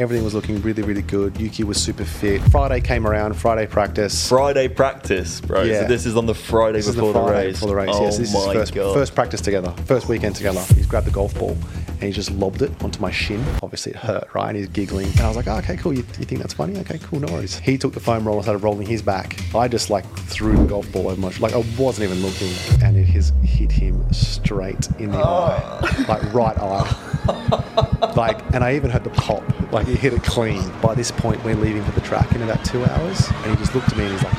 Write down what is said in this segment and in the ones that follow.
Everything was looking really, really good. Yuki was super fit. Friday came around, Friday practice. Friday practice, bro. Yeah. So this is on the Friday This before the the, Friday race. before the race. Oh yes, this is my his first, god. first practice together, first weekend together. He's grabbed the golf ball and he just lobbed it onto my shin. Obviously, it hurt, right? And he's giggling. And I was like, oh, okay, cool. You, you think that's funny? Okay, cool, no worries. He took the foam roller, started rolling his back. I just like threw the golf ball over my like I wasn't even looking, and it has hit him straight in the oh. eye, like right eye. Like, and I even heard the pop. Like he hit it clean. By this point, we're leaving for the track in about two hours, and he just looked at me and he's like.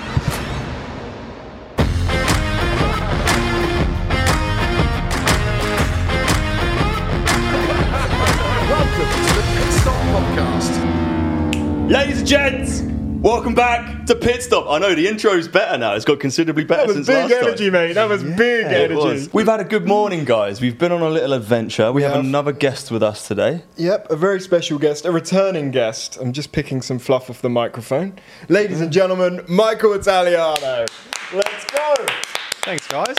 Welcome to the Stop Podcast. Ladies and gents, welcome back to Pit Stop. I know the intro's better now. It's got considerably better That was since big last energy, time. mate. That was big It energy. was. We've had a good morning, guys. We've been on a little adventure. We have have. another guest with us today. Yep, a very special guest, a returning guest. I'm just picking some fluff off the microphone. Ladies and gentlemen, Michael Italiano. Let's go. Thanks, guys.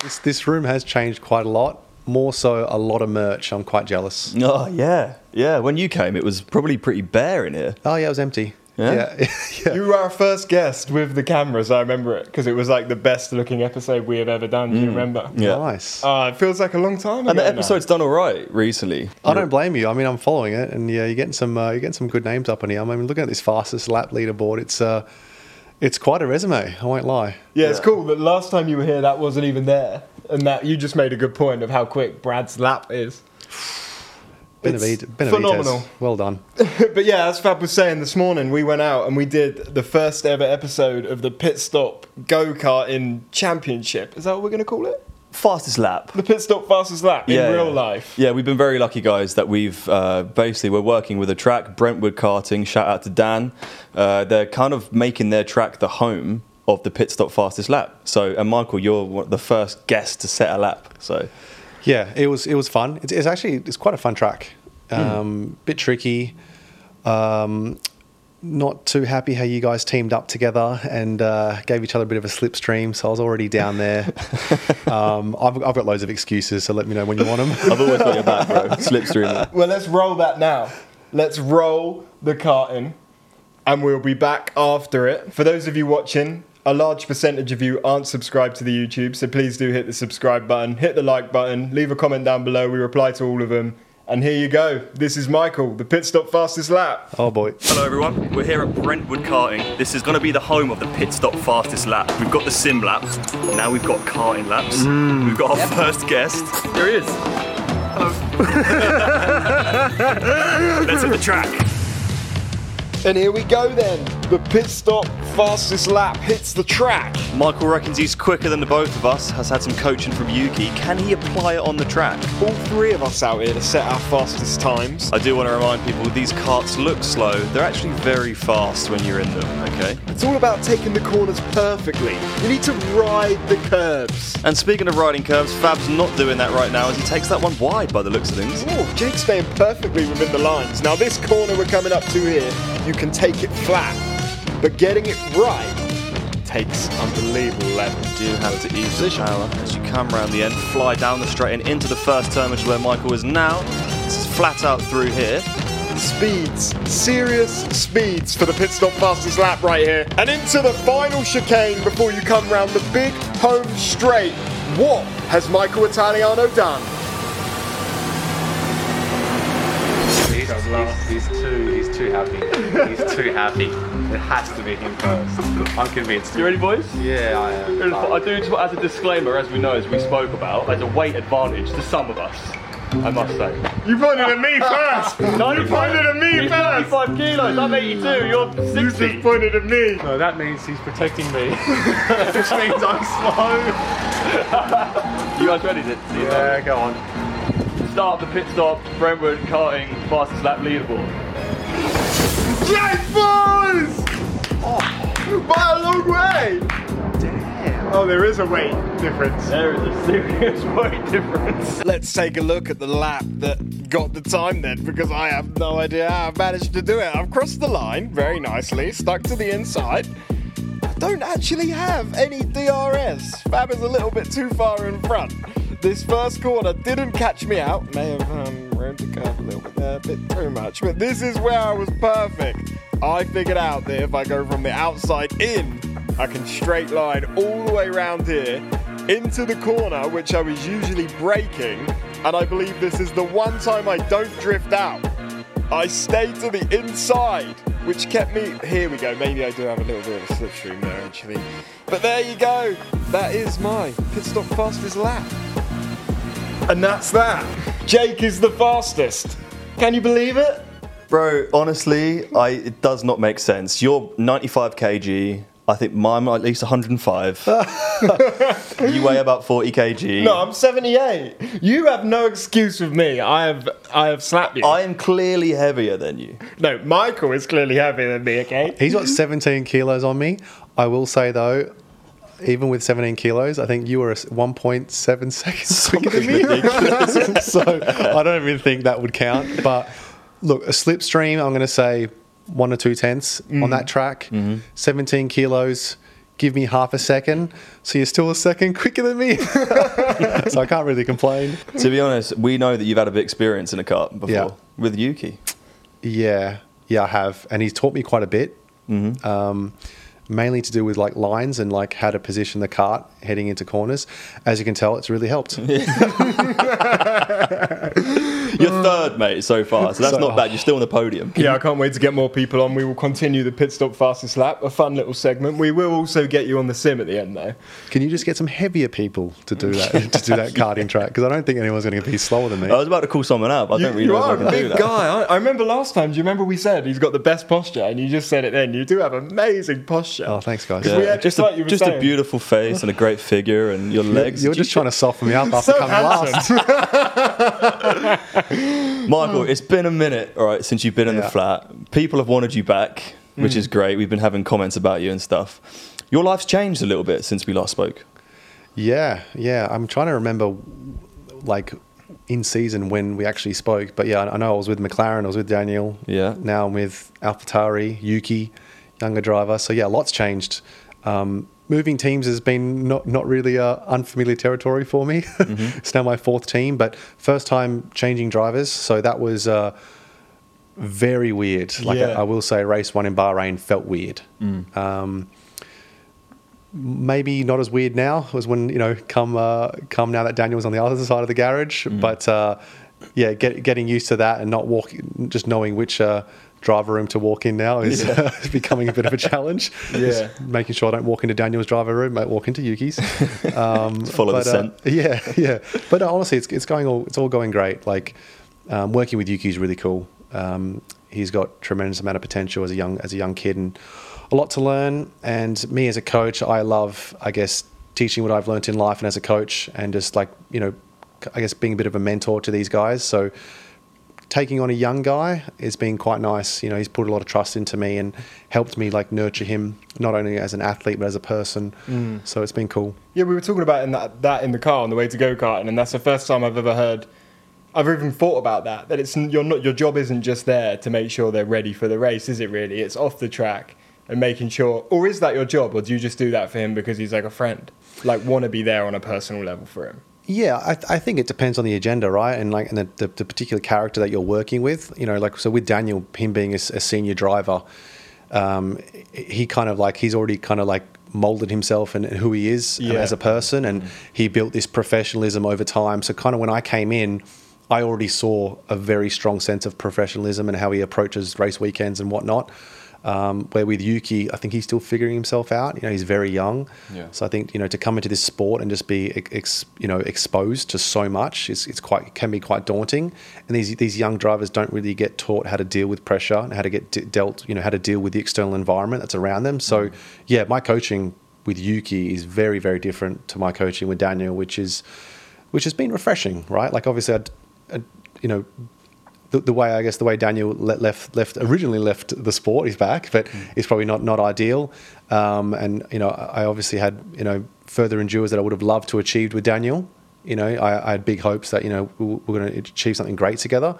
This this room has changed quite a lot. More so, a lot of merch. I'm quite jealous. Oh yeah, yeah. When you came, it was probably pretty bare in here. Oh yeah, it was empty. Yeah? yeah. yeah. You were our first guest with the cameras. I remember it because it was like the best looking episode we have ever done. Do you remember? Yeah. Nice. Uh, it feels like a long time ago. And the now. episode's done all right recently. I don't blame you. I mean, I'm following it, and yeah, you're getting some uh, you're getting some good names up on here. I mean, looking at this fastest lap leaderboard, it's uh, it's quite a resume. I won't lie. Yeah, it's cool that last time you were here, that wasn't even there, and that you just made a good point of how quick Brad's lap is. Benavides, It's Benavides. phenomenal. Well done. but yeah, as Fab was saying this morning, we went out and we did the first ever episode of the Pit Stop Go Karting Championship. Is that what we're going to call it? Fastest lap. The Pit Stop Fastest Lap in real yeah. life. Yeah, we've been very lucky, guys, that we've uh, basically we're working with a track, Brentwood Karting. Shout out to Dan. Uh, they're kind of making their track the home of the pit stop fastest lap. So, and Michael, you're the first guest to set a lap. So, Yeah, it was it was fun. It's, it's actually it's quite a fun track. Um, Bit tricky. Um, not too happy how you guys teamed up together and uh, gave each other a bit of a slipstream. So I was already down there. um, I've, I've got loads of excuses, so let me know when you want them. I've always got your back, bro. Slipstream. Well, let's roll that now. Let's roll the karting and we'll be back after it. For those of you watching, a large percentage of you aren't subscribed to the YouTube, so please do hit the subscribe button, hit the like button, leave a comment down below. We reply to all of them. And here you go. This is Michael, the pit stop fastest lap. oh boy. Hello, everyone. We're here at Brentwood Karting. This is going to be the home of the pit stop fastest lap. We've got the sim laps. Now we've got karting laps. Mm. We've got our first guest. Here he is. Hello. Let's hit the track. And here we go then. The pit stop fastest lap hits the track. Michael reckons he's quicker than the both of us, has had some coaching from Yuki. Can he apply it on the track? All three of us out here to set our fastest times. I do want to remind people these karts look slow. They're actually very fast when you're in them, okay? It's all about taking the corners perfectly. You need to ride the curves. And speaking of riding curves, Fab's not doing that right now as he takes that one wide by the looks of things. Oh, Jake's staying perfectly within the lines. Now, this corner we're coming up to here, you can take it flat, but getting it right takes unbelievable level. do have to ease the power as you come round the end, fly down the straight and into the first turn, which is where Michael is now. This is flat out through here. Speeds, serious speeds for the pit stop fastest lap right here. And into the final chicane before you come round the big home straight. What has Michael Italiano done? He's, he's, he's too he's too happy. He's too happy. It has to be him first. I'm convinced. You ready, boys? Yeah, I am. I do just as a disclaimer, as we know, as we spoke about, there's a weight advantage to some of us. I must say. You pointed at me first! no, you pointed at me He's first! 95 kilos. I'm 82. You're 60. You 60. just pointed at me! No, that means he's protecting me. Which means I'm slow. You guys ready? To, to Yeah, go on. Start the pit stop. Brentwood karting fastest lap leaderboard. Boys! Oh, by a long way! Damn. Oh, there is a weight difference. There is a serious weight difference. Let's take a look at the lap that got the time then, because I have no idea how I've managed to do it. I've crossed the line very nicely, stuck to the inside. I don't actually have any DRS. Fab is a little bit too far in front. This first corner didn't catch me out. May have um, a little bit there, a bit too much. But this is where I was perfect. I figured out that if I go from the outside in, I can straight line all the way around here into the corner, which I was usually braking. And I believe this is the one time I don't drift out. I stayed to the inside, which kept me. Here we go. Maybe I do have a little bit of a slipstream there, actually. But there you go. That is my pit stop fastest lap. And that's that. Jake is the fastest. Can you believe it? Bro, honestly, I it does not make sense. You're 95 kg. I think mine at least 105. you weigh about 40 kg. No, I'm 78. You have no excuse with me. I have I have slapped you. I am clearly heavier than you. no, Michael is clearly heavier than me, okay? He's got 17 kilos on me. I will say though, even with 17 kilos, I think you were 1.7 seconds quicker than me. so I don't even think that would count. But look, a slipstream, I'm going to say one or two tenths on mm. that track. Mm-hmm. 17 kilos. Give me half a second, so you're still a second quicker than me. so I can't really complain. To be honest, we know that you've had a bit of experience in a kart before Yeah. with Yuki. Yeah, yeah, I have, and he's taught me quite a bit. Mm-hmm. Um, mainly to do with like lines and like how to position the kart heading into corners. As you can tell, it's really helped. You're third, mate, so far, so that's So- not bad. You're still on the podium. Yeah, I can't wait to get more people on. We will continue the pit stop fastest lap, a fun little segment. We will also get you on the sim at the end, though. Can you just get some heavier people to do that to do that karting track? Because I don't think anyone's going to be slower than me. I was about to call someone up. I You, don't really you know are if a I can do big that. guy. I, I remember last time. Do you remember we said he's got the best posture, and you just said it then. You do have amazing posture. Oh, thanks, guys. Yeah, had- just like a, you were just a beautiful face and a great figure, and your legs. You're just trying to soften me up after So coming handsome. last. Michael, it's been a minute, all right, since you've been in the flat. People have wanted you back, which is great. We've been having comments about you and stuff. Your life's changed a little bit since we last spoke. Yeah, yeah. I'm trying to remember, like, in season when we actually spoke. But yeah, I I know I was with McLaren, I was with Daniel. Yeah. Now I'm with AlphaTauri, Yuki, younger driver. So yeah, lots changed. Um, moving teams has been not not really uh, unfamiliar territory for me. it's now my fourth team, but first time changing drivers. So that was. Uh, very weird. Like Yeah. I, I will say, race one in Bahrain felt weird. Um, maybe not as weird now as when you know come uh, come now that Daniel was on the other side of the garage. But uh, yeah, get, getting used to that and not walking, just knowing which uh, driver room to walk in now is becoming a bit of a challenge. Yeah. Just making sure I don't walk into Daniel's driver room, I walk into Yuki's. Um, Follow the but, uh, scent. yeah, yeah. But uh, honestly, it's, it's going all it's all going great. Like um, working with Yuki is really cool. Um, he's got tremendous amount of potential as a young as a young kid and a lot to learn. And me as a coach, I love, I guess, teaching what I've learned in life and as a coach, and just like you know, I guess being a bit of a mentor to these guys. So taking on a young guy has been quite nice. You know, he's put a lot of trust into me and helped me like nurture him not only as an athlete but as a person. Mm. So it's been cool. Yeah, we were talking about in that, that in the car on the way to go karting, and that's the first time I've ever heard. I've even thought about that. That it's you're not your job isn't just there to make sure they're ready for the race, is it? Really, it's off the track and making sure. Or is that your job, or do you just do that for him because he's like a friend, like want to be there on a personal level for him? Yeah, I, I think it depends on the agenda, right? And like, and the, the, the particular character that you're working with. You know, like so with Daniel, him being a senior driver, um, he kind of like he's already kind of like molded himself and, who he is Yeah. as a person, and he built this professionalism over time. So kind of when I came in, I already saw a very strong sense of professionalism and how he approaches race weekends and whatnot. Um, where with Yuki, I think he's still figuring himself out. You know, he's very young, Yeah. so I think you know to come into this sport and just be ex, you know exposed to so much is it's quite can be quite daunting. And these these young drivers don't really get taught how to deal with pressure and how to get de- dealt you know how to deal with the external environment that's around them. So yeah, my coaching with Yuki is very very different to my coaching with Daniel, which is which has been refreshing, right? Like obviously, I'd, I'd, you know, the, the way I guess the way Daniel le- left left originally left the sport, he's back, but it's probably not not ideal. Um, and you know, I obviously had you know further endures that I would have loved to achieved with Daniel. You know, I, I had big hopes that you know we we're going to achieve something great together.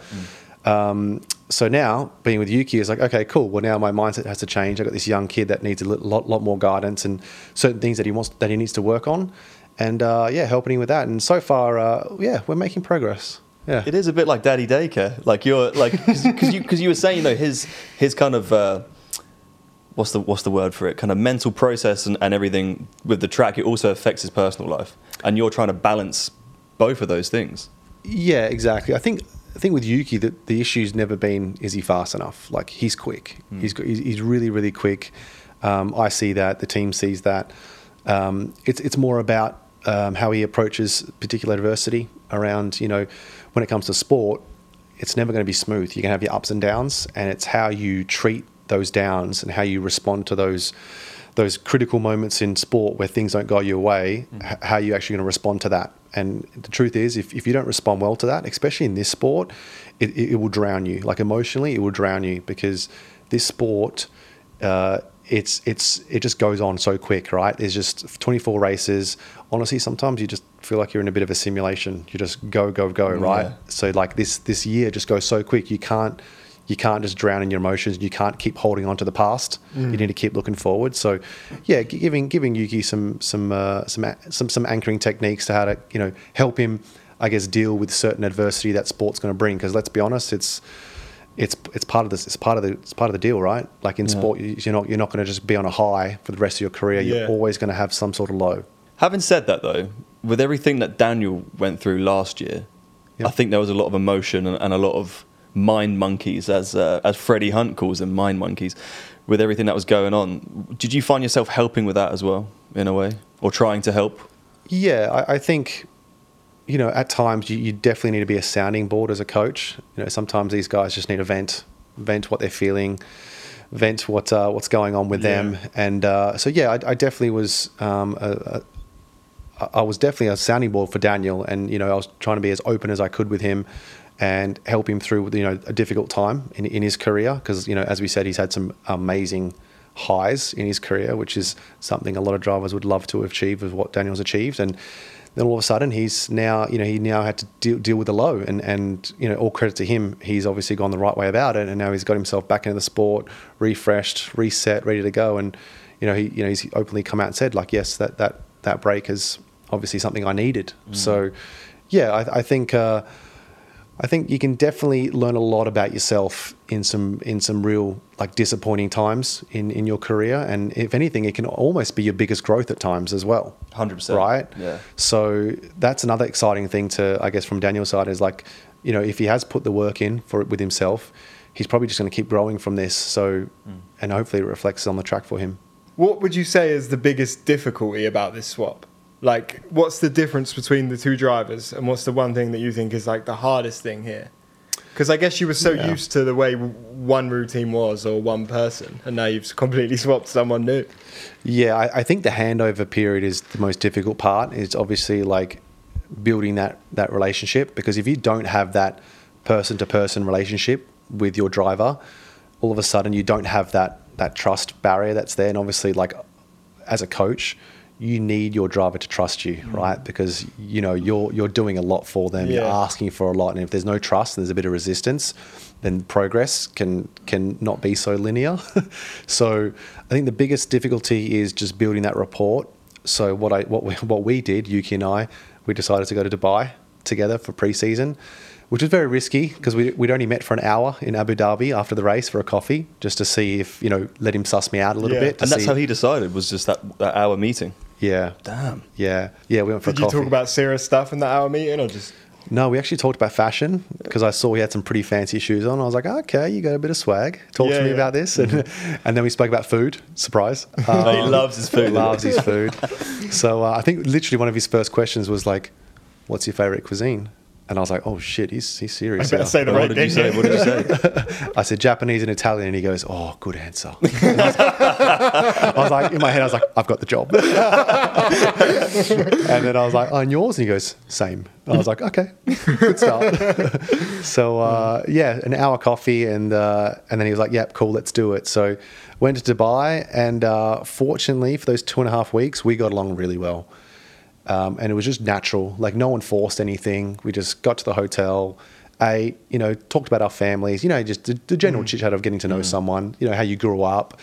Um, so now being with Yuki is like, okay, cool. Well, now my mindset has to change. I got this young kid that needs a lot, lot more guidance and certain things that he wants that he needs to work on, and uh, yeah, helping him with that. And so far, uh, yeah, we're making progress. Yeah. It is a bit like daddy daycare. Like you're like because you because you were saying you know his his kind of uh, what's the what's the word for it? Kind of mental process and, and everything with the track. It also affects his personal life, and you're trying to balance both of those things. Yeah, exactly. I think I think with Yuki the, the issue's never been is he fast enough. Like he's quick. He's he's he's really really quick. Um, I see that. The team sees that. Um, it's it's more about um, how he approaches particular adversity around you know when it comes to sport. It's never going to be smooth. You're going to have your ups and downs, and it's how you treat those downs and how you respond to those those critical moments in sport where things don't go your way, h- how you actually going to respond to that. And the truth is, if, if you don't respond well to that, especially in this sport, it, it, it will drown you. Like emotionally, it will drown you because this sport, uh, it's it's it just goes on so quick, right? There's just 24 races. Honestly, sometimes you just feel like you're in a bit of a simulation. You just go go go, right? So like this this year just goes so quick. You can't you can't just drown in your emotions. You can't keep holding on to the past. You need to keep looking forward. So, yeah, giving giving Yuki some some uh, some some some anchoring techniques to how to you know help him, I guess, deal with certain adversity that sport's going to bring. Because let's be honest, it's it's it's part of this. It's part of the it's part of the deal, right? Like in sport, you- you're not you're not going to just be on a high for the rest of your career. Yeah. You're always going to have some sort of low. Having said that, though, with everything that Daniel went through last year, Yeah. I think there was a lot of emotion and, and a lot of mind monkeys, as uh, as Freddie Hunt calls them, mind monkeys, with everything that was going on. Did you find yourself helping with that as well, in a way, or trying to help? Yeah, I, I think, you know, at times you, you definitely need to be a sounding board as a coach. You know, sometimes these guys just need to vent, vent what they're feeling, vent what uh, what's going on with them. And uh, so, yeah, I, I definitely was. Um, a, I was definitely a sounding board for Daniel, and you know, I was trying to be as open as I could with him, and help him through you know a difficult time in in his career because you know, as we said, he's had some amazing highs in his career, which is something a lot of drivers would love to achieve with what Daniel's achieved, and then all of a sudden he's now you know he now had to deal, deal with the low, and and you know all credit to him, he's obviously gone the right way about it, and now he's got himself back into the sport, refreshed, reset, ready to go, and you know he you know he's openly come out and said like yes that that that break is obviously something I needed, so yeah I, I think. Uh, I think you can definitely learn a lot about yourself in some in some real like disappointing times in in your career, and if anything, it can almost be your biggest growth at times as well. 100%, right? yeah. So that's another exciting thing to I guess from Daniel's side is like you know if he has put the work in for it with himself, he's probably just going to keep growing from this. So and hopefully it reflects on the track for him. What would you say is the biggest difficulty about this swap? Like, what's the difference between the two drivers, and what's the one thing that you think is like the hardest thing here? Because I guess you were so Yeah. used to the way one routine was or one person, and now you've completely swapped someone new. Yeah, I, I think the handover period is the most difficult part. It's obviously like building that that relationship because if you don't have that person to person relationship with your driver, all of a sudden you don't have that that trust barrier that's there. And obviously, like as a coach, you need your driver to trust you, hmm. right? Because you know you're you're doing a lot for them. You're asking for a lot, and if there's no trust, and there's a bit of resistance, then progress can can not be so linear. so I think the biggest difficulty is just building that rapport. So what I what we, what we did, Yuki and I, we decided to go to Dubai together for pre-season, which was very risky because we we'd only met for an hour in Abu Dhabi after the race for a coffee, just to see if you know let him suss me out a little Yeah. bit. And that's see- how he decided was just that, that hour meeting. Yeah. Damn. Yeah. Yeah. We went for Did a you talk about serious stuff in that hour meeting, or just No, we actually talked about fashion because I saw he had some pretty fancy shoes on. I was like, okay, you got a bit of swag. Talk Yeah, to me yeah. about this. And, and then we spoke about food. Surprise. Um, he loves his food. loves his food. So uh, I think literally one of his first questions was like, what's your favorite cuisine? And I was like, oh shit, he's, he's serious. I better here. say the What right did you say? What did you say? I said Japanese and Italian, and he goes, "Oh, good answer." I, was, I was like, in my head, I was like, "I've got the job." and then I was like, "Oh, and yours?" And he goes, "Same." And I was like, "Okay, good start." so uh, yeah, an hour coffee, and uh, and then he was like, "Yep, cool, let's do it." So went to Dubai, and uh, fortunately for those two and a half weeks, we got along really well um, and it was just natural. Like no one forced anything. We just got to the hotel, ate, you know, talked about our families, you know, just the, the general chit chat of getting to know someone, you know, how you grew up.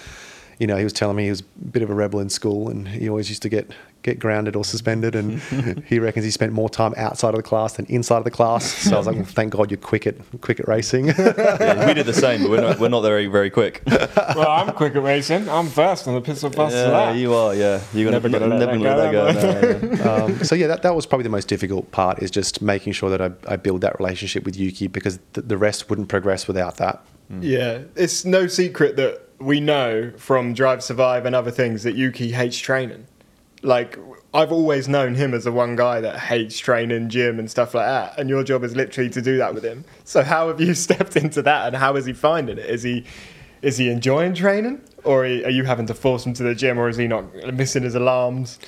You know, he was telling me he was a bit of a rebel in school, and he always used to get get grounded or suspended. And he reckons he spent more time outside of the class than inside of the class. So I was like, well, thank God you're quick at quick at racing. Yeah, we did the same, but we're not, we're not very very quick. well, I'm quick at racing. I'm first on the pit stop fast yeah, lap. you are. Yeah, you're Never gonna gonna let never that gonna let go, that go. no, yeah. um, so yeah, that, that was probably the most difficult part is just making sure that I, I build that relationship with Yuki because the, the rest wouldn't progress without that. Yeah, it's no secret that we know from Drive Survive and other things that Yuki hates training. Like, I've always known him as the one guy that hates training, gym, and stuff like that. And your job is literally to do that with him. So, how have you stepped into that, and how is he finding it? Is he is he enjoying training, or are you having to force him to the gym, or is he not missing his alarms?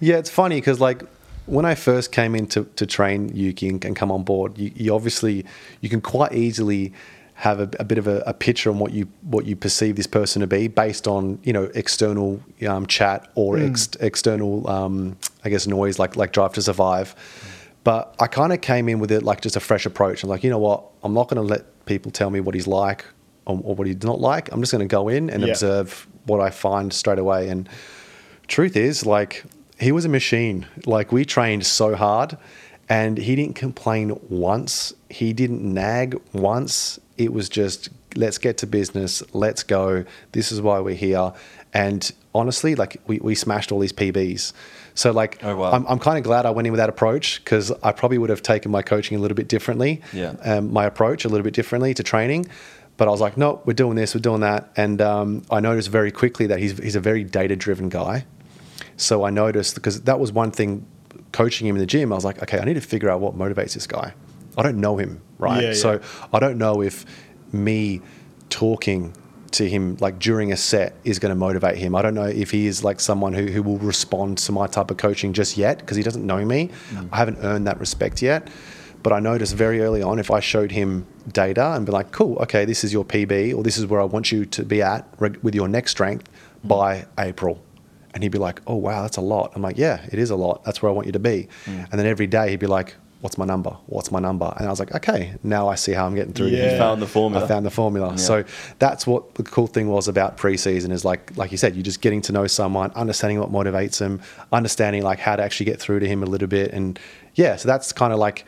Yeah, it's funny because like when I first came in to, to train Yuki and, and come on board, you, you obviously you can quite easily have a, a bit of a, a picture on what you what you perceive this person to be based on you know external um, chat or ex, external um, I guess noise like like Drive to Survive. But I kind of came in with it like just a fresh approach. I'm like, you know what? I'm not going to let people tell me what he's like or, or what he's not like. I'm just going to go in and Yeah. observe what I find straight away. And truth is, like, he was a machine. Like, we trained so hard and he didn't complain once. He didn't nag once. It was just, let's get to business. Let's go. This is why we're here. And honestly, like, we, we smashed all these PBs. So, like, Oh, wow. I'm, I'm kind of glad I went in with that approach because I probably would have taken my coaching a little bit differently. Yeah. Um, my approach a little bit differently to training. But I was like, no, we're doing this, we're doing that. And um, I noticed very quickly that he's, he's a very data driven guy. So I noticed because that was one thing coaching him in the gym. I was like, okay, I need to figure out what motivates this guy. I don't know him, right? Yeah, yeah. So I don't know if me talking to him like during a set is going to motivate him. I don't know if he is like someone who, who will respond to my type of coaching just yet because he doesn't know me. Mm. I haven't earned that respect yet. But I noticed very early on if I showed him data and be like, cool, okay, this is your PB or this is where I want you to be at reg- with your neck strength mm. by April. And he'd be like, oh, wow, that's a lot. I'm like, yeah, it is a lot. That's where I want you to be. And then every day he'd be like, what's my number? What's my number? And I was like, okay, now I see how I'm getting through Yeah. You found the formula. I found the formula. So that's what the cool thing was about preseason is like like you said, you're just getting to know someone, understanding what motivates them, understanding like how to actually get through to him a little bit, and yeah, so that's kind of like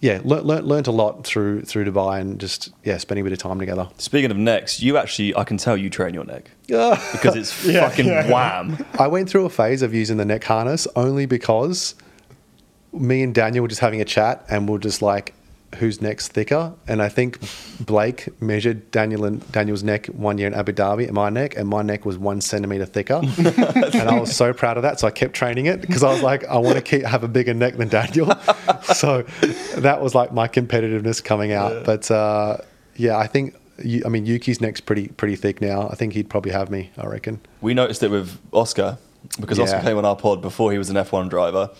yeah, learnt, learnt, learnt a lot through through Dubai and just yeah, spending a bit of time together. Speaking of necks, you actually, I can tell you train your neck because it's Yeah, fucking yeah. wham. I went through a phase of using the neck harness only because me and Daniel were just having a chat and we're just like, who's neck's thicker? And I think Blake measured Daniel and Daniel's neck one year in Abu Dhabi and my neck, and my neck was one centimeter thicker. and I was so proud of that. So I kept training it because I was like, I want to keep have a bigger neck than Daniel. so that was like my competitiveness coming out. But uh, yeah, I think. I mean, Yuki's neck's pretty pretty thick now. I think he'd probably have me. I reckon. We noticed it with Oscar because Oscar came on our pod before he was an F1 driver.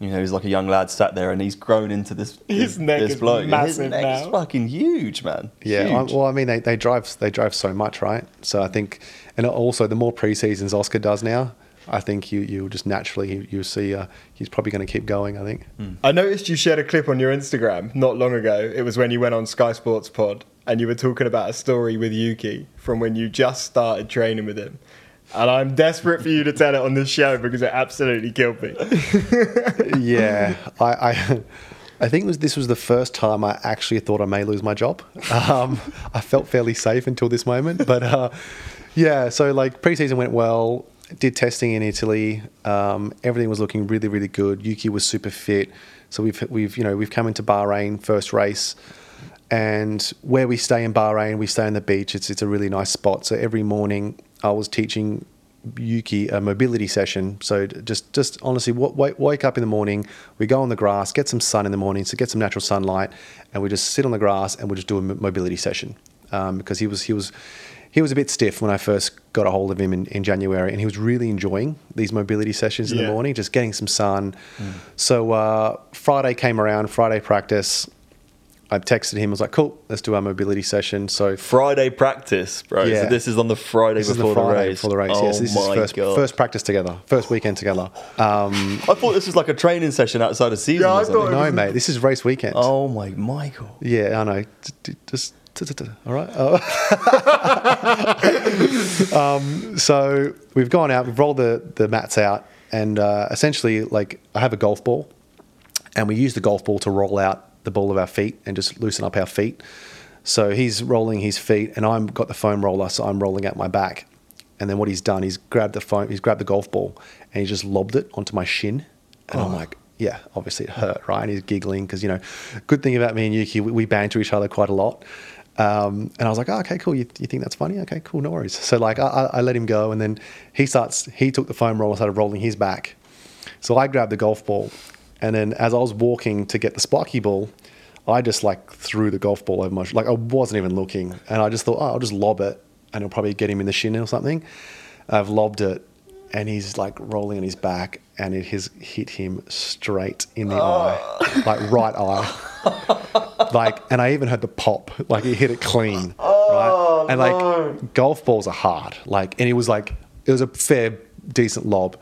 You know, he's like a young lad sat there and he's grown into this. His this, neck this is bloke. His massive neck is fucking huge, man. Yeah, I, well, I mean, they, they drive they drive so much, right? So I think, and also the more pre-seasons Oscar does now, I think you you just naturally you, you see uh, he's probably going to keep going. I think. I noticed you shared a clip on your Instagram not long ago. It was when you went on Sky Sports Pod and you were talking about a story with Yuki from when you just started training with him. And I'm desperate for you to tell it on this show because it absolutely killed me. yeah, I. I I think was, this was the first time I actually thought I may lose my job. Um, I felt fairly safe until this moment, but uh, yeah. So like preseason went well. Did testing in Italy. Um, everything was looking really, really good. Yuki was super fit. So we've we've you know we've come into Bahrain first race, and where we stay in Bahrain, we stay on the beach. It's it's a really nice spot. So every morning I was teaching Yuki a mobility session. So just just honestly, wa- wake, wake up in the morning, we go on the grass, get some sun in the morning, so get some natural sunlight, and we just sit on the grass and we just do a mobility session um, because he was he was. He was a bit stiff when I first got a hold of him in, in January, and he was really enjoying these mobility sessions in Yeah. the morning, just getting some sun. So uh, Friday came around, Friday practice. I texted him. I was like, "Cool, let's do our mobility session." So Friday practice, bro. Yeah. So this is on the Friday this before the the, Friday race. before the race. Oh yes, this my is first god. first practice together, first weekend together. Um, I thought this was like a training session outside of season. Yeah, I or thought- no, mate, this is race weekend. Oh my Michael. Yeah, I know. J- j- Just all right. Uh, um, so we've gone out, we've rolled the, the mats out, and uh, essentially, like, I have a golf ball, and we use the golf ball to roll out the ball of our feet and just loosen up our feet. So he's rolling his feet, and I've got the foam roller, so I'm rolling out my back. And then what he's done, he's grabbed the foam, he's grabbed the golf ball, and he just lobbed it onto my shin, and I'm like, yeah, obviously it hurt, right? And he's giggling because you know, good thing about me and Yuki, we, we banter each other quite a lot. Um, and I was like, oh, okay, cool. You, you think that's funny? Okay, cool, no worries. So like, I, I I let him go, and then he starts. He took the foam roller, started rolling his back. So I grabbed the golf ball, and then as I was walking to get the spiky ball, I just like threw the golf ball over my like I wasn't even looking, and I just thought, oh, I'll just lob it, and it'll probably get him in the shin or something. I've lobbed it, and he's like rolling on his back, and it has hit him straight in the eye, ah. like right eye, like, and I even heard the pop, like it hit it clean, oh, right? And like golf balls are hard, like, and it was like it was a fair, decent lob,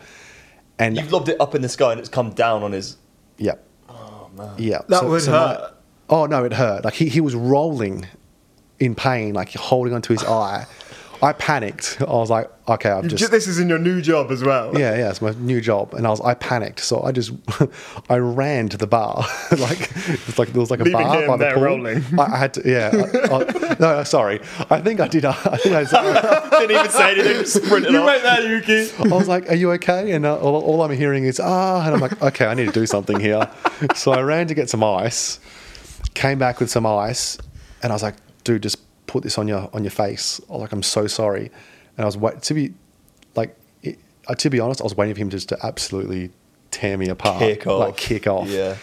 and You've lobbed it up in the sky and it's come down on his. Yeah. Oh man. Yeah. That would hurt. oh no, it hurt. Like he, he was rolling in pain, like holding onto his eye. I panicked. I was like, okay, I've just this is in your new job as well. yeah, yeah, it's my new job, and I was I panicked, so I just I ran to the bar, like it's like there was like a Leaving bar by the there pool. rolling. I, I had to, yeah. I, I, no, sorry. I think I did. I think I, Didn't even say anything, sprinted You make that, Yuki. I was like, "Are you okay?" And uh, all, all I'm hearing is "ah," and I'm like, "Okay, I need to do something here." So I ran to get some ice, came back with some ice, and I was like, "Dude, just put this on your on your face." Like, "I'm so sorry," and I was wait to be like, it, uh, to be honest, I was waiting for him just to absolutely tear me apart, Kick off. like kick off. Yeah.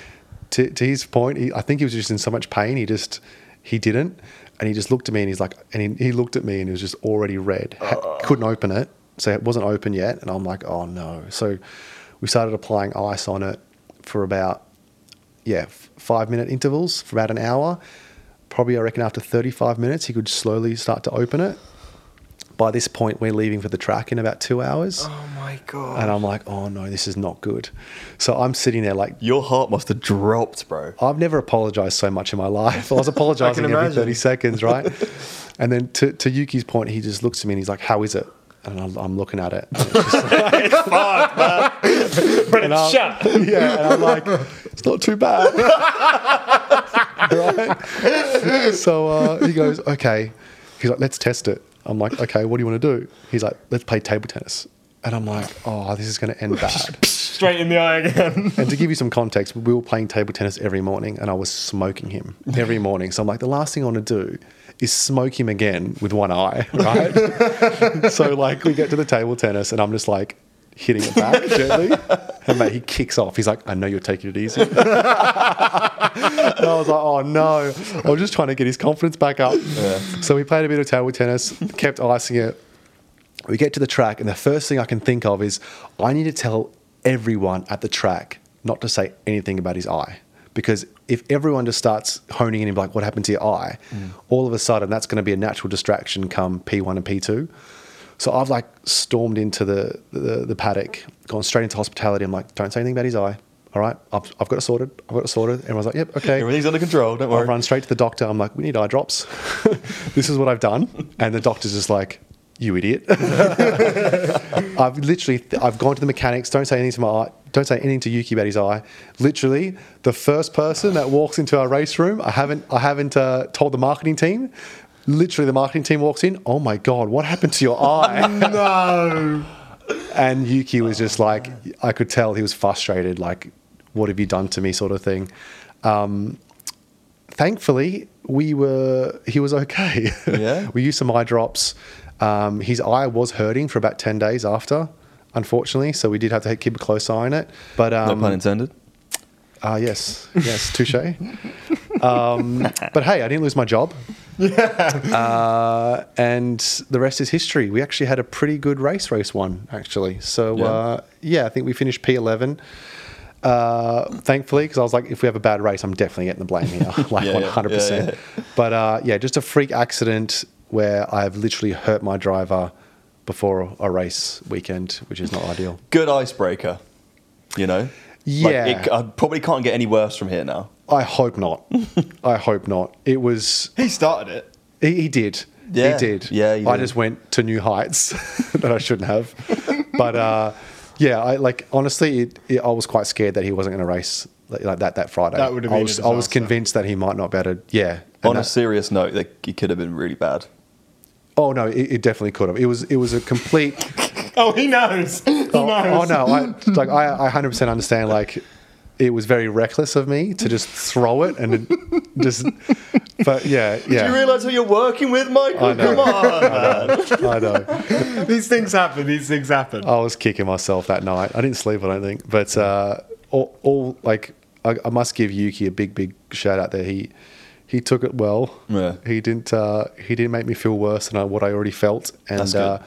To, to his point, he, I think he was just in so much pain. He just he didn't, and he just looked at me and he's like, and he, he looked at me and he was just already red. Ha- couldn't open it, so it wasn't open yet. And I'm like, oh no. So we started applying ice on it for about yeah f- five minute intervals for about an hour. Probably I reckon after 35 minutes he could slowly start to open it. By this point, we're leaving for the track in about two hours. Oh my god. And I'm like, oh no, this is not good. So I'm sitting there like, Your heart must have dropped, bro. I've never apologized so much in my life. I was apologizing every imagine. 30 seconds, right? and then to, to Yuki's point, he just looks at me and he's like, how is it? And I'm, I'm looking at it. And it's just like- but and it's I'm- shut. yeah, and I'm like, it's not too bad. right? So uh, he goes, okay. He's like, let's test it. I'm like, okay, what do you want to do? He's like, let's play table tennis. And I'm like, oh, this is going to end bad. Straight in the eye again. And to give you some context, we were playing table tennis every morning and I was smoking him every morning. So I'm like, the last thing I want to do is smoke him again with one eye, right? so like we get to the table tennis and I'm just like hitting it back gently. And mate, he kicks off. He's like, I know you're taking it easy. and I was like, oh no. I was just trying to get his confidence back up. So we played a bit of table tennis, kept icing it. We get to the track, and the first thing I can think of is I need to tell everyone at the track not to say anything about his eye. Because if everyone just starts honing in and be like, what happened to your eye? Mm. All of a sudden, that's going to be a natural distraction come P1 and P2. So I've like stormed into the, the, the paddock, gone straight into hospitality. I'm like, don't say anything about his eye. All right, I've, I've got it sorted. I've got it sorted. Everyone's like, yep, okay. Everything's under control, don't worry. I run straight to the doctor. I'm like, we need eye drops. this is what I've done. And the doctor's just like, you idiot. I've literally, I've gone to the mechanics. Don't say anything to my eye. Don't say anything to Yuki about his eye. Literally, the first person that walks into our race room, I haven't, I haven't uh, told the marketing team. Literally, the marketing team walks in. Oh my god, what happened to your eye? no. And Yuki was just like, I could tell he was frustrated, like, what have you done to me, sort of thing. Um, thankfully, we were, he was okay. Yeah. we used some eye drops. Um, his eye was hurting for about 10 days after, unfortunately. So we did have to keep a close eye on it. But, No um, pun intended. Ah, yes, yes, touche. um, but hey, I didn't lose my job. Uh, and the rest is history. We actually had a pretty good race, race one, actually. So, Yeah. uh, yeah, I think we finished P11. Uh, thankfully, because I was like, if we have a bad race, I'm definitely getting the blame here, like Yeah, yeah, 100%. yeah, But uh, yeah, just a freak accident where I've literally hurt my driver before a race weekend, which is not ideal. Good icebreaker, you know? Yeah. Like, it, I probably can't get any worse from here now. I hope not. I hope not. It was He started it. He, he did. Yeah. He did. Yeah, he I just went to new heights that I shouldn't have. But uh, yeah, I like honestly, it, it, I was quite scared that he wasn't going to race like, like that that Friday. That would have I been a was, I was convinced that he might not be able to. Yeah. On And a serious note, that he could have been really bad. oh no, it, it definitely could have. It was it was a complete. Oh, he knows. He knows. oh, oh no, I like I I hundred percent understand. Like it was very reckless of me to just throw it and it just. But yeah, yeah. Do you realise who you're working with, Michael? I know. Come on, man. I know. These things happen. These things happen. I was kicking myself that night. I didn't sleep, I don't think. But uh, all, all like, I, I must give Yuki a big, big shout out there. He he took it well. Yeah. He didn't uh, he didn't make me feel worse than I, what I already felt, and That's good. uh,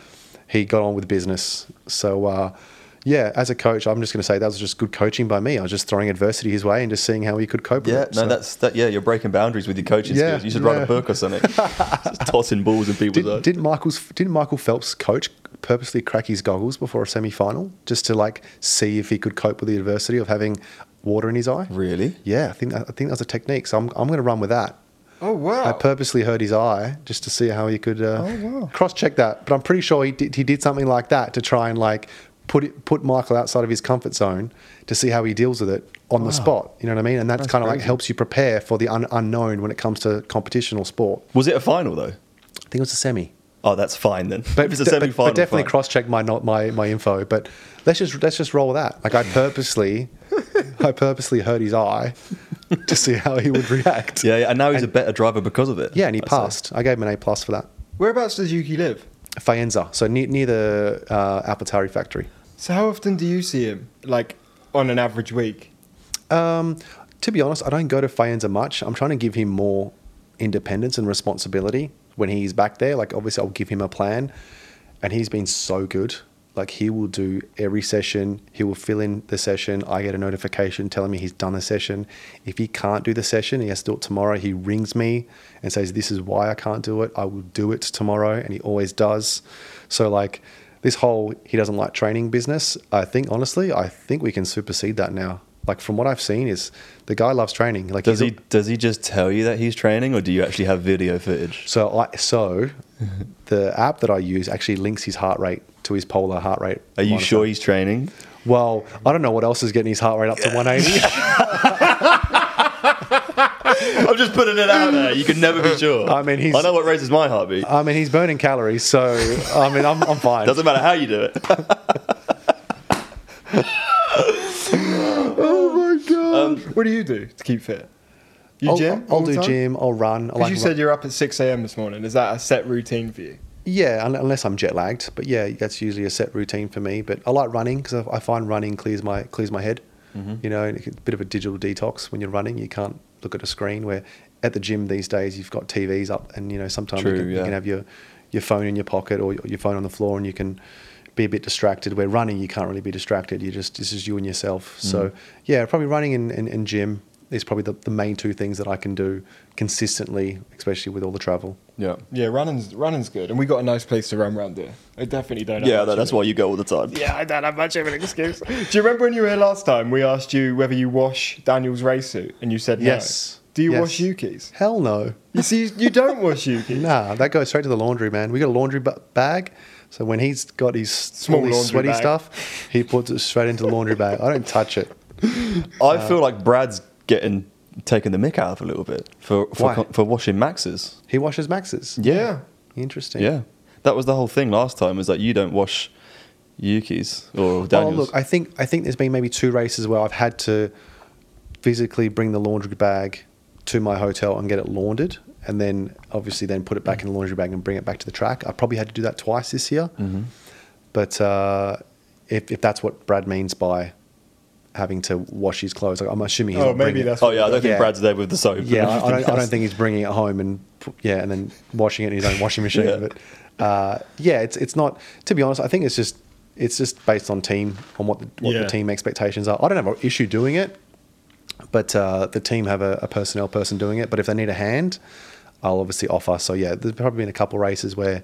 he got on with business. So. Yeah, as a coach, I'm just going to say that was just good coaching by me. I was just throwing adversity his way and just seeing how he could cope Yeah, with it. no, So- that's that. Yeah, you're breaking boundaries with your coaching Yeah, skills. You should write a book or something. Just tossing balls in people's Did, eyes. didn't Michael's didn't Michael Phelps coach purposely crack his goggles before a semi final just to like see if he could cope with the adversity of having water in his eye? Really? Yeah, I think that, I think that's a technique. So I'm I'm going to run with that. Oh wow. I purposely hurt his eye just to see how he could uh, Oh, wow. cross check that. But I'm pretty sure he did, he did something like that to try and like put it, put Michael outside of his comfort zone to see how he deals with it on the spot. You know what I mean? And that's, That's kind of like helps you prepare for the un- unknown when it comes to competition or sport. Was it a final though? I think it was a semi. Oh, that's fine then. But, if it's a semi-final, but definitely cross check my not my my info. But let's just let's just roll with that. Like I purposely, I purposely hurt his eye to see how he would react. Yeah, yeah, and now he's And- a better driver because of it. yeah, and he I'd say. passed. I gave him an A plus for that. Whereabouts does Yuki live? Faenza, so near, near the uh, AlphaTauri factory. So how often do you see him? Like on an average week? Um, to be honest, I don't go to Faenza much. I'm trying to give him more independence and responsibility when he's back there. Like, obviously, I'll give him a plan, and he's been so good. Like, he will do every session. He will fill in the session. I get a notification telling me he's done the session. If he can't do the session, he has to do it tomorrow. He rings me and says, "This is why I can't do it. I will do it tomorrow," and he always does. So, like. This whole he doesn't like training business, I think honestly, I think we can supersede that now like from what I've seen is the guy loves training. Like Does he does he just tell you that he's training, or do you actually have video footage? so I so the app that I use actually links his heart rate to his polar heart rate. Are you monitor. sure he's training? Well, I don't know what else is getting his heart rate up to 180. I'm just putting it out there. You can never be sure. I mean, he's- I know what raises my heartbeat. I mean, he's burning calories, so I mean, I'm, I'm fine. Doesn't matter how you do it. Oh my god! Um, what do you do to keep fit? You I'll, gym? I'll do time? gym. I'll run. Because like you said you're up at 6 a.m. this morning. Is that a set routine for you? Yeah, unless I'm jet lagged. But yeah, that's usually a set routine for me. But I like running because I I find running clears my clears my head. Mm-hmm. You know, a bit of a digital detox when you're running. You can't look at a screen. Where at the gym these days, you've got TVs up, and you know sometimes True, you, can, you can have your your phone in your pocket or your phone on the floor, and you can be a bit distracted. Where running, you can't really be distracted. You just this is you and yourself. So Mm-hmm. yeah, probably running and, and, and gym is probably the, the main two things that I can do consistently, especially with all the travel. Yeah. Yeah, running's running's good, and we got a nice place to run around here. I definitely don't. have Yeah, much that, that's why you go all the time. Yeah, I don't have much of an excuse. Do you remember when you were here last time? We asked you whether you wash Daniel's race suit, and you said no. Yes. Do you Yes. wash Yuki's? Hell no. You see, you don't wash Yuki's. Nah, that goes straight to the laundry, man. We got a laundry ba- bag. So when he's got his Small his sweaty bag. stuff, he puts it straight into the laundry bag. I don't touch it. I feel like Brad's getting taken the mick out of a little bit for Why? for, for washing Max's. He washes Max's. Yeah. Interesting. Yeah, that was the whole thing last time. Was that you don't wash Yuki's or Oh, Daniel's? look, I think I think there's been maybe two races where I've had to physically bring the laundry bag to my hotel and get it laundered, and then obviously then put it back in the laundry bag and bring it back to the track. I probably had to do that twice this year. Mm-hmm. But uh, if if that's what Brad means by having to wash his clothes, like, I'm assuming he's Oh, maybe bringing it- that's. oh yeah, I don't think Yeah. Brad's there with the soap. Yeah, I, I don't. I don't think he's bringing it home and yeah, and then washing it in his own washing machine. Yeah. But uh, yeah, it's it's not. To be honest, I think it's just it's just based on team on what the, what Yeah. the team expectations are. I don't have an issue doing it, but uh, the team have a, a personnel person doing it. But if they need a hand, I'll obviously offer. So yeah, there's probably been a couple races where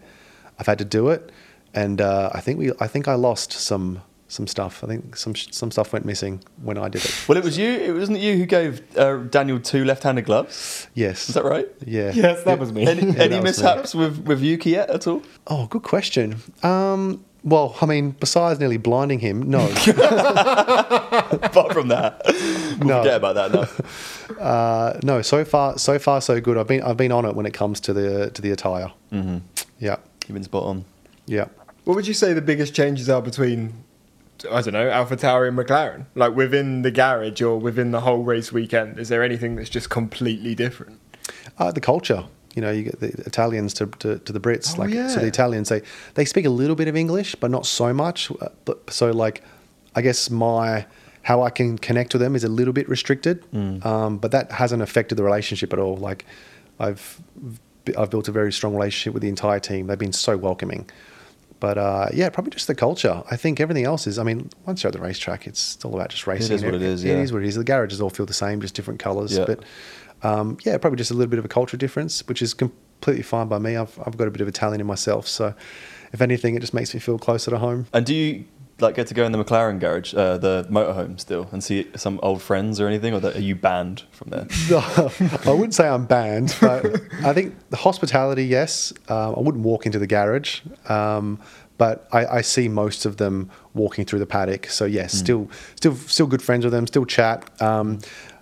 I've had to do it, and uh, I think we I think I lost some some stuff. I think some some stuff went missing when I did it. Well, it was you. It wasn't you who gave uh, Daniel two left-handed gloves. Yes. Is that right? Yeah. Yes, that was me. Any, Yeah, any that was me. mishaps with with Yuki yet at all? Oh, good question. Um, well, I mean, besides nearly blinding him, no, Apart from that, we'll No. forget about that now. uh, no. So far, so far, so good. I've been I've been on it when it comes to the to the attire. Mm-hmm. Yeah, You've been spot on. yeah. What would you say the biggest changes are between, I don't know, AlphaTauri and McLaren? Like within the garage or within the whole race weekend? Is there anything that's just completely different? Uh, the culture. You know, you get the Italians to, to, to the Brits. Oh, like, so the Italians they they speak a little bit of English, but not so much. Uh, But so like, I guess my how I can connect with them is a little bit restricted. Um, but that hasn't affected the relationship at all. Like, I've I've built a very strong relationship with the entire team. They've been so welcoming. But uh, yeah, probably just the culture. I think everything else is. I mean, once you're at the racetrack, it's, all about just racing. is what it is, yeah. is what it is. The garages all feel the same, just different colours. Yeah. But um, yeah, probably just a little bit of a culture difference, which is completely fine by me. I've, I've got a bit of Italian in myself, so if anything, it just makes me feel closer to home. And do you like get to go in the McLaren garage, uh, the motorhome still, and see some old friends or anything, or that, are you banned from there? I wouldn't say I'm banned, but I think the hospitality, yes. Um, I wouldn't walk into the garage, um, but I, I see most of them walking through the paddock. So yes, still, still, still good friends with them. Still chat. Um,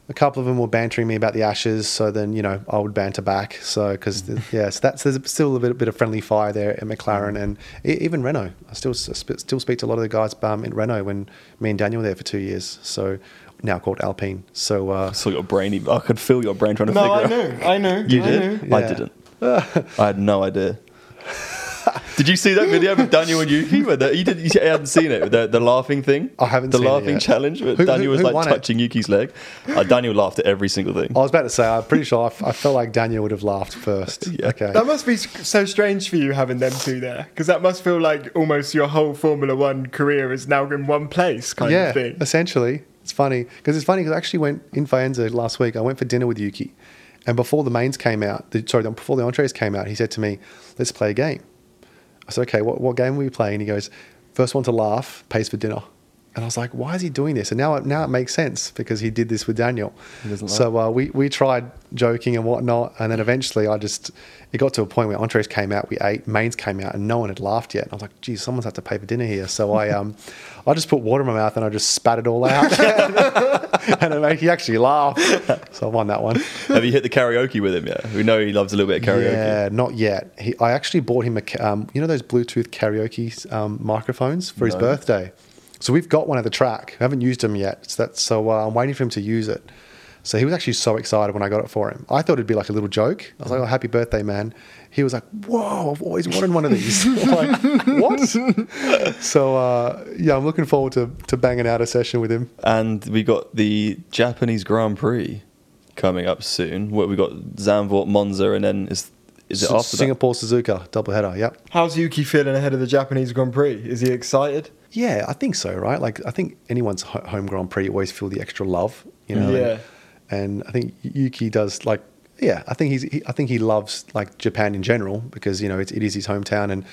a couple of them were bantering me about the ashes, so then you know I would banter back. So because yeah, so that's there's still a bit, bit of friendly fire there at McLaren and e- even Renault. I still still speak to a lot of the guys um, in Renault when me and Daniel were there for two years. So now called Alpine. So uh, I saw your brain. I could feel your brain trying to No, figure I out. knew. I knew. You I did? knew. I didn't. I had no idea. Did you see that video with Daniel and Yuki? Where the, you did? You hadn't seen it. The, the laughing thing. I haven't The seen it laughing yet. challenge. Where Who- who- Daniel was who like won it? touching Yuki's leg. Uh, Daniel laughed at every single thing. I was about to say, I'm pretty sure I, f- I felt like Daniel would have laughed first. Yeah. Okay. That must be so strange for you having them two there, because that must feel like almost your whole Formula One career is now in one place, kind yeah, of thing. essentially. It's funny because it's funny because I actually went in Faenza last week. I went for dinner with Yuki, and before the mains came out, the, sorry, before the entrees came out, he said to me, "Let's play a game." I said, "Okay, what, what game are we playing?" He goes, first one to laugh pays for dinner." And I was like, "Why is he doing this?" And now, it, now it makes sense because he did this with Daniel. So uh, we we tried joking and whatnot, and then eventually I just it got to a point where entrees came out, we ate, mains came out, and no one had laughed yet. And I was like, "Geez, someone's had to pay for dinner here." So I um I just put water in my mouth and I just spat it all out, and it made he actually laugh. So I won that one. Have you hit the karaoke with him yet? We know he loves a little bit of karaoke. Yeah, not yet. He, I actually bought him a, um, you know, those Bluetooth karaoke um, microphones for his birthday. So we've got one at the track. I haven't used them yet. So that's so uh, I'm waiting for him to use it. So he was actually so excited when I got it for him. I thought it'd be like a little joke. I was like, "Oh, happy birthday, man!" He was like, "Whoa, I've always wanted one of these." Like, what? so uh, yeah, I'm looking forward to to banging out a session with him. And we got the Japanese Grand Prix coming up soon. where we got Zandvoort, Monza, and then is is it S- after Singapore, Suzuka, double header. Yep. How's Yuki feeling ahead of the Japanese Grand Prix? Is he excited? Yeah, I think so, right? Like, I think anyone's home Grand Prix you always feel the extra love, you know. Yeah. And, and I think Yuki does like, yeah, I think he's, he, I think he loves like Japan in general because you know it, it is his hometown and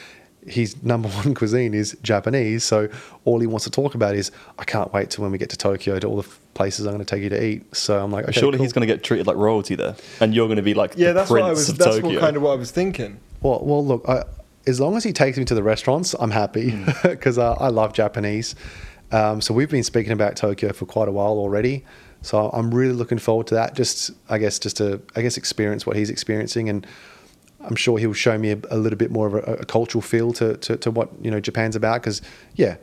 his number one cuisine is Japanese. So all he wants to talk about is, I can't wait to when we get to Tokyo to all the places I'm going to take you to eat. So I'm like, okay, Surely cool. he's going to get treated like royalty there, and you're going to be like Yeah, the that's prince what I was. That's Tokyo. what kind of what I was thinking. Well, well, look, I, as long as he takes me to the restaurants, I'm happy because uh, I love Japanese. Um, so we've been speaking about Tokyo for quite a while already. So I'm really looking forward to that. Just, I guess, just to, I guess, experience what he's experiencing, and I'm sure he'll show me a, a little bit more of a, a cultural feel to, to, to what you know Japan's about. Because, yeah,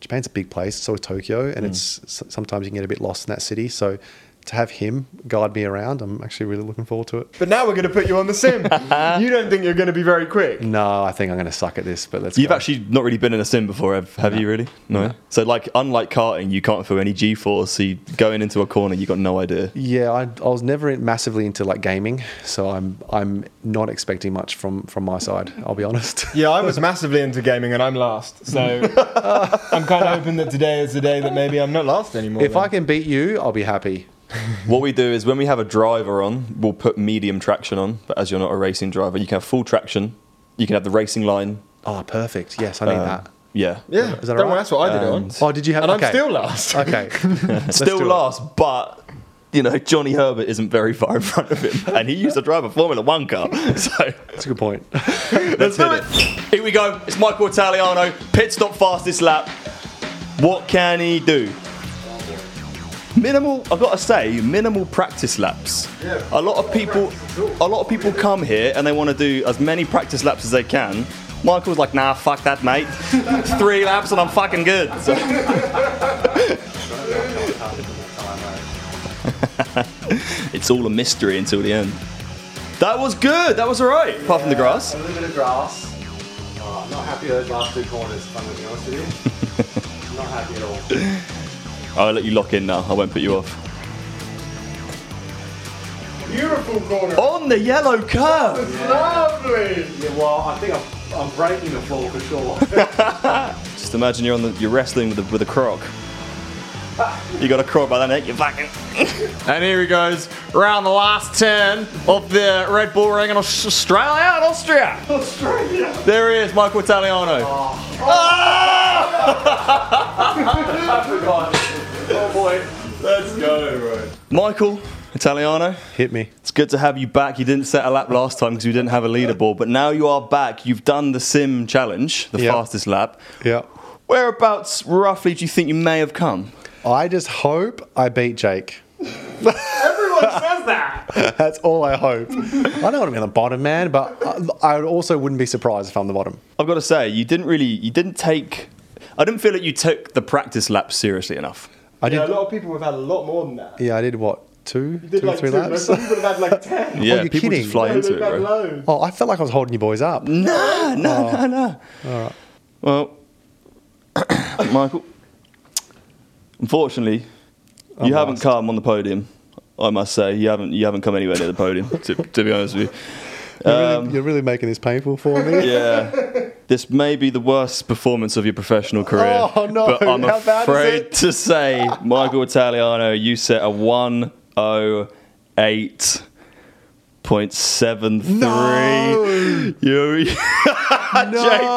Japan's a big place, so is Tokyo, and mm. it's sometimes you can get a bit lost in that city. So to have him guide me around, I'm actually really looking forward to it. But now we're going to put you on the sim. you don't think you're going to be very quick? No, I think I'm going to suck at this, but let's. You've go. actually not really been in a sim before, have, have you? Really? No. So, like, unlike karting, you can't feel any G-force. So, you, going into a corner, you got no idea. Yeah, I, I was never massively into like gaming, so I'm I'm not expecting much from from my side. I'll be honest. Yeah, I was massively into gaming and I'm last. So I'm kind of hoping that today is the day that maybe I'm not last anymore. if then. I can beat you, I'll be happy. What we do is when we have a driver on, we'll put medium traction on. But as you're not a racing driver, you can have full traction. You can have the racing line. Oh, perfect. Yes, I need Um, that. Yeah. Yeah, Is that don't right? worry, that's what I did it on. Oh, did you have? And okay. I'm still last. Okay. Still do it. last, but you know Johnny Herbert isn't very far in front of him, and he used to drive a Formula One car. So That's a good point. let's do it. Here we go. It's Michael Italiano, pit stop fastest lap. What can he do? Minimal. I've got to say, minimal practice laps. A lot of people, a lot of people come here and they want to do as many practice laps as they can. Michael's like, nah, fuck that, mate. Three laps and I'm fucking good. So- it's all a mystery until the end. That was good. That was all right. Apart from the grass. A little bit of grass. Oh, I'm not happy with those last two corners, I'm going to be honest with you. not happy at all. I'll let you lock in now. I won't put you off. Beautiful corner. On the yellow curve. Lovely. Yeah, well, I think I'm, I'm breaking the floor for sure. Just imagine you're on the, you're wrestling with a, with a croc. You got a croc by the neck. You fucking. And here he goes, round the last 10 of the Red Bull Ring in Aus- Australia and Austria. Australia. There he is, Michael Italiano. oh ah! boy. Let's go, bro. Michael Italiano. Hit me. It's good to have you back. You didn't set a lap last time because we didn't have a leaderboard, but now you are back. You've done the sim challenge, the Yeah. fastest lap. Yeah. Whereabouts roughly do you think you may have come? I just hope I beat Jake. Everyone says that. That's all I hope. I don't want to be on the bottom, man, but I, I also wouldn't be surprised if I'm the bottom. I've got to say, you didn't really, you didn't take. I didn't feel that you took the practice lap seriously enough. I did. Yeah, a lot of people have had a lot more than that. Yeah, I did what two, Did two or like three two, laps. Some people have had like 10. Yeah, you're people kidding. just fly No, into it, bro. loads. Oh, I felt like I was holding you boys up. No, no, no, no. All right. Well, Michael, unfortunately, you haven't lost. come on the podium. I must say, you haven't. You haven't come anywhere near the podium. To, to be honest with you. You're, Um, really, you're really making this painful for me. Yeah, this may be the worst performance of your professional career. Oh, no. But I'm How afraid to say, Michael Italiano, you set a 108.73. No. You, Jake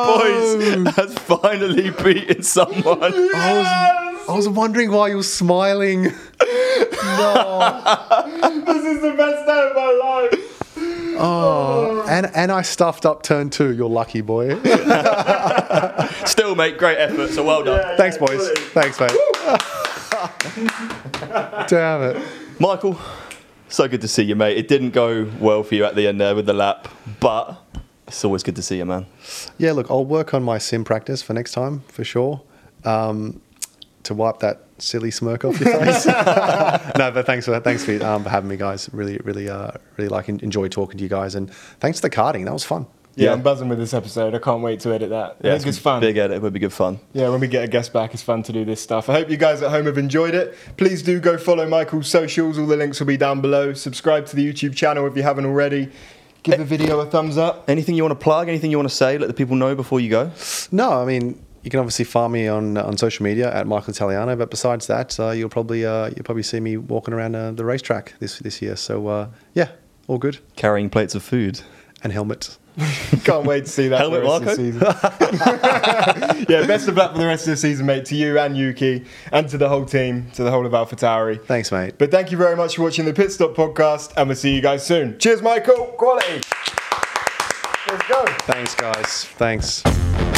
Boys has finally beaten someone. I was, I was wondering why you were smiling. no. This is the best day of my life. Oh, and and I stuffed up turn two. You're lucky, boy. Still, mate, great effort. So well done. Thanks, boys. Thanks, mate. Damn it. Michael, so good to see you, mate. It didn't go well for you at the end there with the lap, but it's always good to see you, man. Yeah, look, I'll work on my sim practice for next time for sure. Um, to wipe that silly smirk off your face. no, but thanks for thanks for, um, for having me, guys. Really, really, uh, really like en- enjoy talking to you guys, and thanks for the karting. That was fun. Yeah, Yeah. I'm buzzing with this episode. I can't wait to edit that. I think it's fun. Big edit would be good fun. Yeah, when we get a guest back, it's fun to do this stuff. I hope you guys at home have enjoyed it. Please do go follow Michael's socials. All the links will be down below. Subscribe to the YouTube channel if you haven't already. Give the video a thumbs up. Anything you want to plug? Anything you want to say? Let the people know before you go. No, I mean you can obviously find me on on social media at Michael Italiano, but besides that, uh, you'll probably uh, you'll probably see me walking around uh, the racetrack this this year. So uh, yeah, all good. Carrying plates of food. And helmets. Can't wait to see that Helmet for the rest of the season. yeah, best of luck for the rest of the season, mate. To you and Yuki, and to the whole team, to the whole of AlphaTauri. Thanks, mate. But thank you very much for watching the Pit Stop podcast, and we'll see you guys soon. Cheers, Michael. Quality. Let's go. Thanks, guys. Thanks.